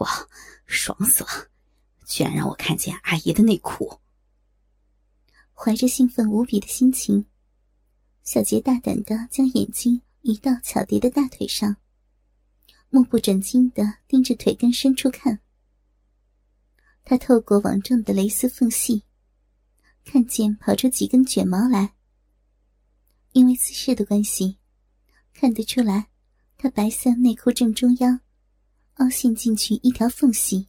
哇，爽死了！居然让我看见阿姨的内裤。怀着兴奋无比的心情，小杰大胆的将眼睛移到巧蝶的大腿上，目不转睛的盯着腿根深处看。他透过网状的蕾丝缝隙，看见跑出几根卷毛来。因为姿势的关系，看得出来，他白色内裤正中央凹陷进去一条缝隙，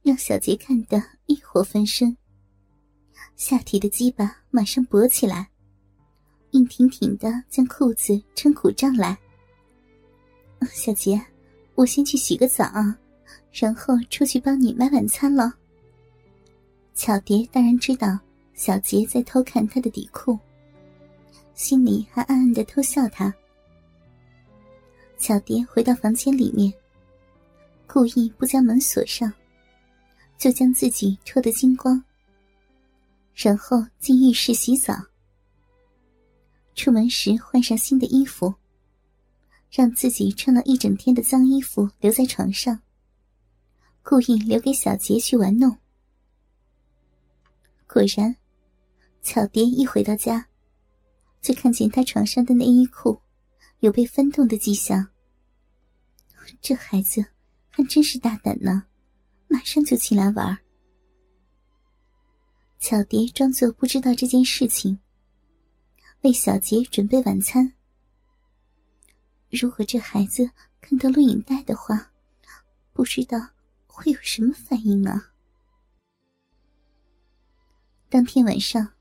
让小杰看得欲火焚身。下体的鸡巴马上勃起来，硬挺挺的将裤子撑鼓胀来。小杰，我先去洗个澡，然后出去帮你买晚餐了。巧蝶当然知道小杰在偷看他的底裤，心里还暗暗的偷笑他。巧蝶回到房间里面，故意不将门锁上，就将自己脱得精光。然后进浴室洗澡。出门时换上新的衣服，让自己穿了一整天的脏衣服留在床上，故意留给小杰去玩弄。果然，巧蝶一回到家，就看见他床上的内衣裤有被翻动的迹象。这孩子还真是大胆呢，马上就起来玩。巧蝶装作不知道这件事情，为小杰准备晚餐。如果这孩子看到录影带的话，不知道会有什么反应呢？当天晚上，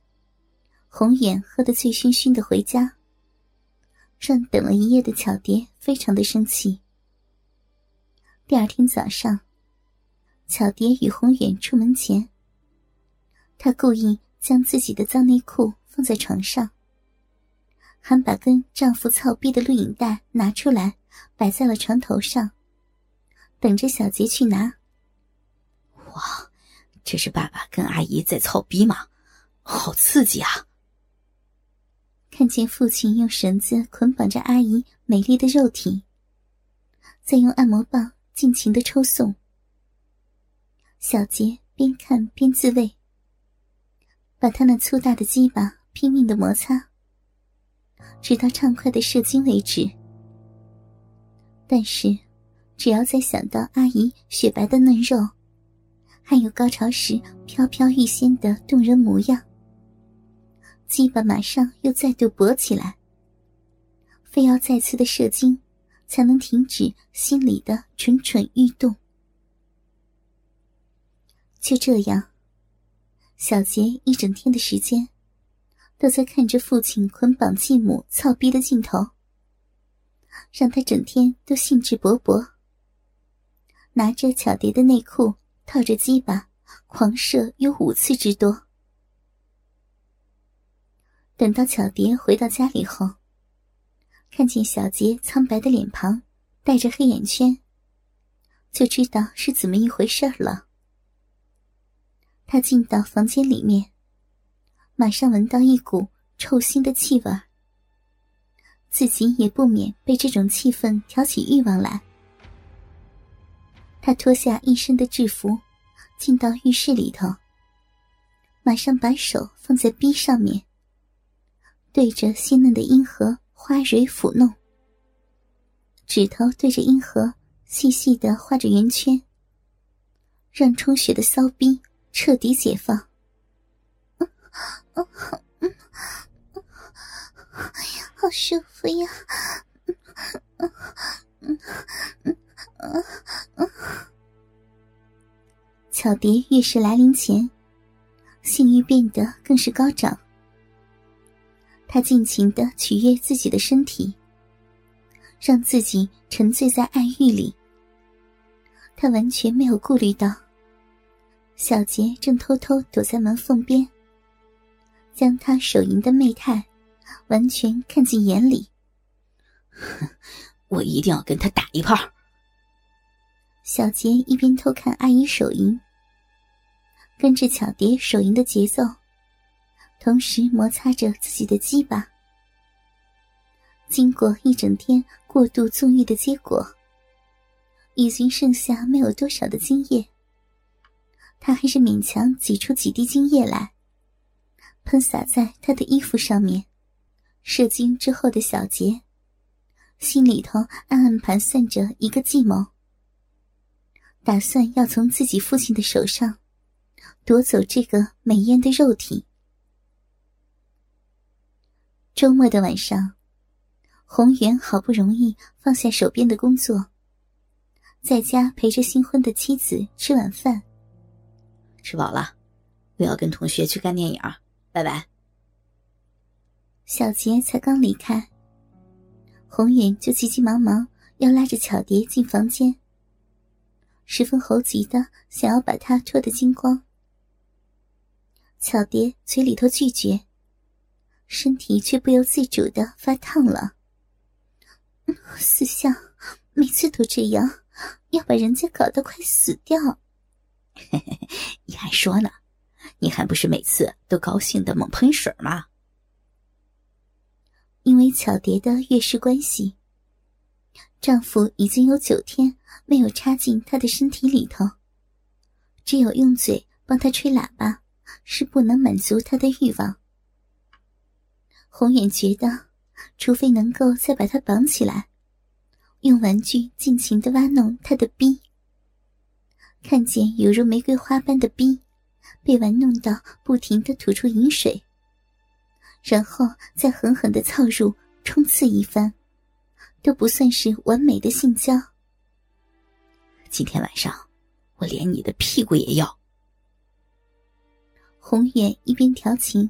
红眼喝得醉醺醺的回家，让等了一夜的巧蝶非常的生气。第二天早上，巧蝶与宏远出门前。她故意将自己的脏内裤放在床上，还把跟丈夫操逼的录影带拿出来摆在了床头上，等着小杰去拿。哇，这是爸爸跟阿姨在操逼吗？好刺激啊！看见父亲用绳子捆绑着阿姨美丽的肉体，再用按摩棒尽情的抽送，小杰边看边自慰。把他那粗大的鸡巴拼命的摩擦，直到畅快的射精为止。但是，只要再想到阿姨雪白的嫩肉，还有高潮时飘飘欲仙的动人模样，鸡巴马上又再度勃起来，非要再次的射精，才能停止心里的蠢蠢欲动。就这样。小杰一整天的时间，都在看着父亲捆绑继母操逼的镜头，让他整天都兴致勃勃，拿着巧蝶的内裤套着鸡巴，狂射有五次之多。等到巧蝶回到家里后，看见小杰苍白的脸庞，带着黑眼圈，就知道是怎么一回事了。他进到房间里面，马上闻到一股臭腥的气味自己也不免被这种气氛挑起欲望来。他脱下一身的制服，进到浴室里头，马上把手放在逼上面，对着鲜嫩的阴核花蕊抚弄，指头对着阴核细细的画着圆圈，让充血的骚逼。彻底解放，嗯嗯嗯好舒服呀！巧蝶月事来临前，性欲变得更是高涨。他尽情的取悦自己的身体，让自己沉醉在爱欲里。他完全没有顾虑到。小杰正偷偷躲在门缝边，将他手淫的媚态完全看进眼里。我一定要跟他打一炮。小杰一边偷看阿姨手淫，跟着巧蝶手淫的节奏，同时摩擦着自己的鸡巴。经过一整天过度纵欲的结果，已经剩下没有多少的精液，他还是勉强挤出几滴精液来，喷洒在他的衣服上面。射精之后的小杰，心里头暗暗盘算着一个计谋，打算要从自己父亲的手上夺走这个美艳的肉体。周末的晚上，红源好不容易放下手边的工作。在家陪着新婚的妻子吃晚饭。吃饱了，我要跟同学去看电影，拜拜。小杰才刚离开，红远就急急忙忙要拉着巧蝶进房间，十分猴急的想要把她脱得精光。巧蝶嘴里头拒绝，身体却不由自主的发烫了。四相每次都这样。要把人家搞得快死掉！你还说呢？你还不是每次都高兴的猛喷水吗？因为巧蝶的月事关系，丈夫已经有九天没有插进她的身体里头，只有用嘴帮她吹喇叭，是不能满足她的欲望。红远觉得，除非能够再把他绑起来。用玩具尽情的挖弄他的逼，看见犹如玫瑰花般的逼被玩弄到不停的吐出饮水，然后再狠狠的操入冲刺一番，都不算是完美的性交。今天晚上，我连你的屁股也要。红远一边调情，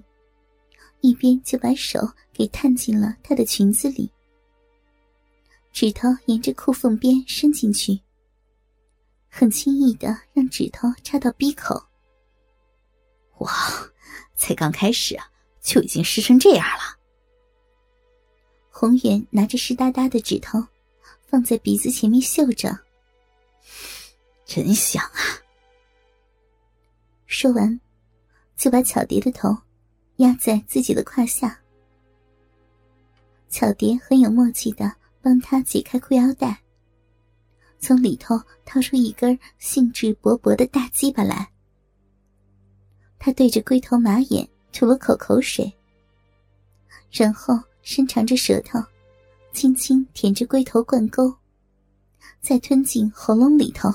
一边就把手给探进了她的裙子里。指头沿着裤缝边伸进去，很轻易的让指头插到鼻口。哇，才刚开始啊，就已经湿成这样了。红远拿着湿哒哒的指头，放在鼻子前面嗅着，真香啊！说完，就把巧蝶的头压在自己的胯下。巧蝶很有默契的。帮他解开裤腰带，从里头掏出一根兴致勃勃的大鸡巴来。他对着龟头马眼吐了口口水，然后伸长着舌头，轻轻舔着龟头冠沟，再吞进喉咙里头。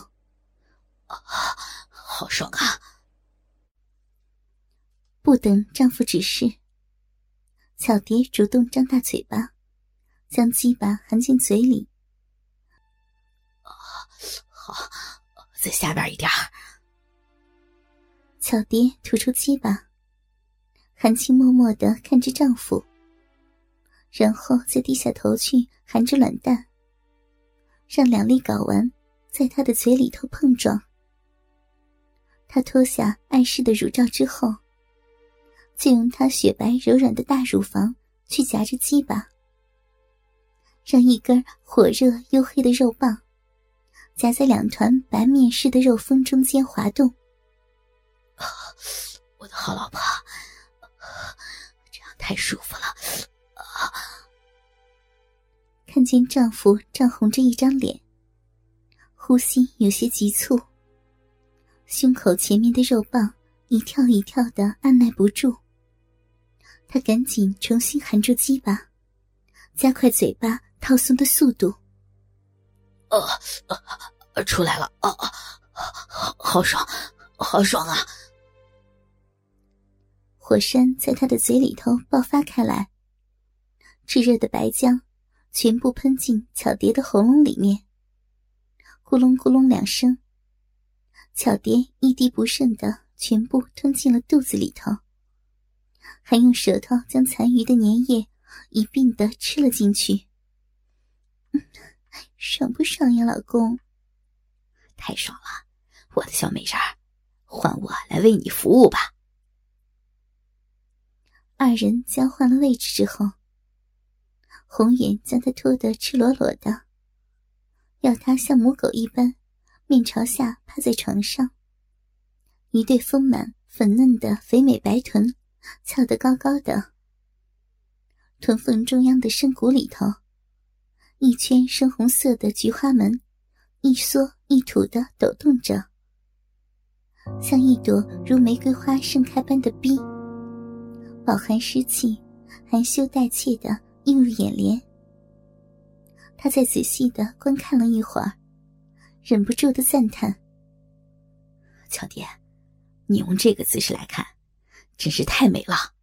啊，好爽啊！不等丈夫指示，巧蝶主动张大嘴巴。将鸡巴含进嘴里，好，在下边一点巧蝶吐出鸡巴，含情脉脉的看着丈夫，然后再低下头去含着卵蛋，让两粒睾丸在他的嘴里头碰撞。他脱下碍事的乳罩之后，就用他雪白柔软的大乳房去夹着鸡巴。让一根火热黝黑的肉棒夹在两团白面似的肉峰中间滑动。我的好老婆，这样太舒服了。看见丈夫涨红着一张脸，呼吸有些急促，胸口前面的肉棒一跳一跳的，按耐不住。她赶紧重新含住鸡巴，加快嘴巴。套松的速度，呃，出来了，啊啊，好，好爽，好爽啊！火山在他的嘴里头爆发开来，炙热的白浆全部喷进巧蝶的喉咙里面，咕隆咕隆两声，巧蝶一滴不剩的全部吞进了肚子里头，还用舌头将残余的粘液一并的吃了进去。爽不爽呀，老公？太爽了，我的小美人儿，换我来为你服务吧。二人交换了位置之后，红颜将他拖得赤裸裸的，要他像母狗一般面朝下趴在床上，一对丰满粉嫩的肥美白臀翘得高高的，臀缝中央的深谷里头。一圈深红色的菊花门，一缩一吐的抖动着，像一朵如玫瑰花盛开般的逼，饱含湿气，含羞带怯的映入眼帘。他再仔细的观看了一会儿，忍不住的赞叹：“巧蝶，你用这个姿势来看，真是太美了。”